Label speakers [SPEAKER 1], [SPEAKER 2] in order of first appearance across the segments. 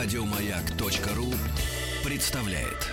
[SPEAKER 1] Радиомаяк.ру представляет.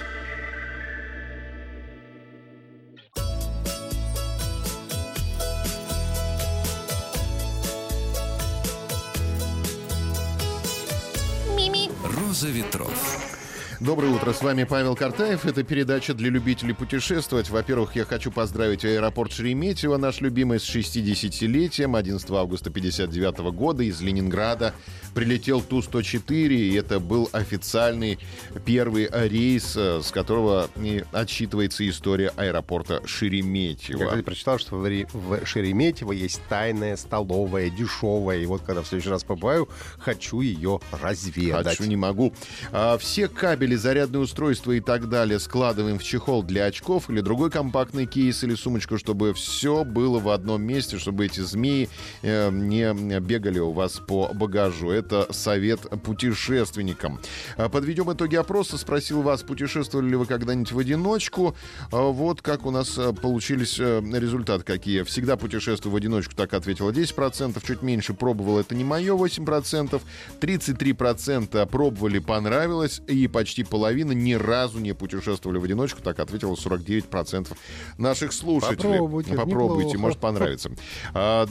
[SPEAKER 1] Роза ветров.
[SPEAKER 2] Доброе утро, с вами Павел Картаев. Это передача для любителей путешествовать. Во-первых, я хочу поздравить аэропорт Шереметьево, наш любимый, с 60-летием. 11 августа 59 года из Ленинграда прилетел Ту-104, и это был официальный первый рейс, э, с которого отсчитывается история аэропорта Шереметьево.
[SPEAKER 3] Я, кстати, прочитал, что в Шереметьево есть тайная столовая, дешевая, и вот когда в следующий раз побываю, хочу ее разведать.
[SPEAKER 2] Хочу, не могу. А, все кабели, зарядные устройства и так далее складываем в чехол для очков или другой компактный кейс или сумочку, чтобы все было в одном месте, чтобы эти змеи э, не бегали у вас по багажу. Это совет путешественникам. А, подведем итоги опроса. Спросил вас, путешествовали ли вы когда-нибудь в одиночку. А, вот как у нас а, получились результаты какие. Всегда путешествую в одиночку, так ответило 10%. Чуть меньше пробовал, это не мое, 8%. 33% пробовали, понравилось. И почти половина ни разу не путешествовали в одиночку, так ответило 49% наших слушателей.
[SPEAKER 3] Попробуйте,
[SPEAKER 2] Попробуйте,
[SPEAKER 3] неплохо.
[SPEAKER 2] может понравится.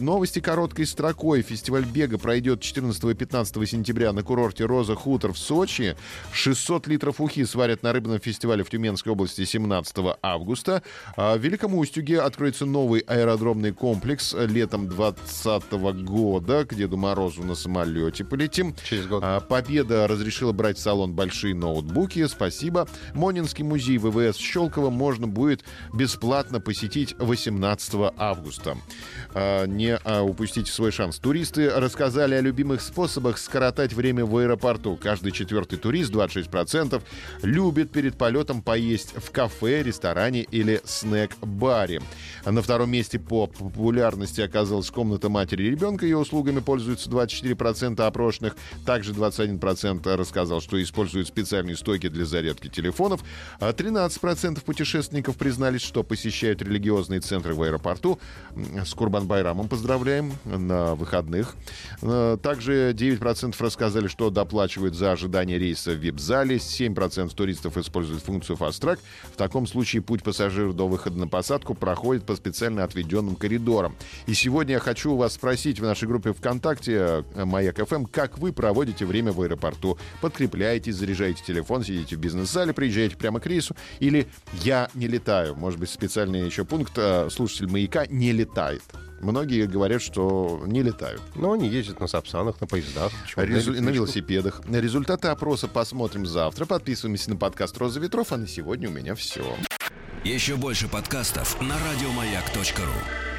[SPEAKER 2] Новости короткой строкой. Фестиваль бега пройдет 14 и 15 15 сентября на курорте «Роза Хутор» в Сочи. 600 литров ухи сварят на рыбном фестивале в Тюменской области 17 августа. А в Великом Устюге откроется новый аэродромный комплекс летом 2020 года. К Деду Морозу на самолете полетим.
[SPEAKER 3] Через год.
[SPEAKER 2] А, Победа разрешила брать в салон большие ноутбуки. Спасибо. Монинский музей ВВС Щелково можно будет бесплатно посетить 18 августа. А, не а, упустите свой шанс. Туристы рассказали о любимых способах скоротать время в аэропорту. Каждый четвертый турист, 26%, любит перед полетом поесть в кафе, ресторане или снэк-баре. На втором месте по популярности оказалась комната матери и ребенка. Ее услугами пользуются 24% опрошенных. Также 21% рассказал, что используют специальные стойки для зарядки телефонов. А 13% путешественников признались, что посещают религиозные центры в аэропорту. С Курбан Байрамом поздравляем на выходных. А, также 9% 9% рассказали, что доплачивают за ожидание рейса в вип-зале. 7% туристов используют функцию Fast Track. В таком случае путь пассажиров до выхода на посадку проходит по специально отведенным коридорам. И сегодня я хочу у вас спросить в нашей группе ВКонтакте э, Маяк ФМ, как вы проводите время в аэропорту? Подкрепляетесь, заряжаете телефон, сидите в бизнес-зале, приезжаете прямо к рейсу? Или я не летаю? Может быть, специальный еще пункт э, слушатель Маяка не летает. Многие говорят, что не летают.
[SPEAKER 3] Но они ездят на сапсанах, на поездах.
[SPEAKER 2] Резу... На велосипедах. Результаты опроса посмотрим завтра. Подписываемся на подкаст «Роза ветров». А на сегодня у меня все.
[SPEAKER 1] Еще больше подкастов на радиомаяк.ру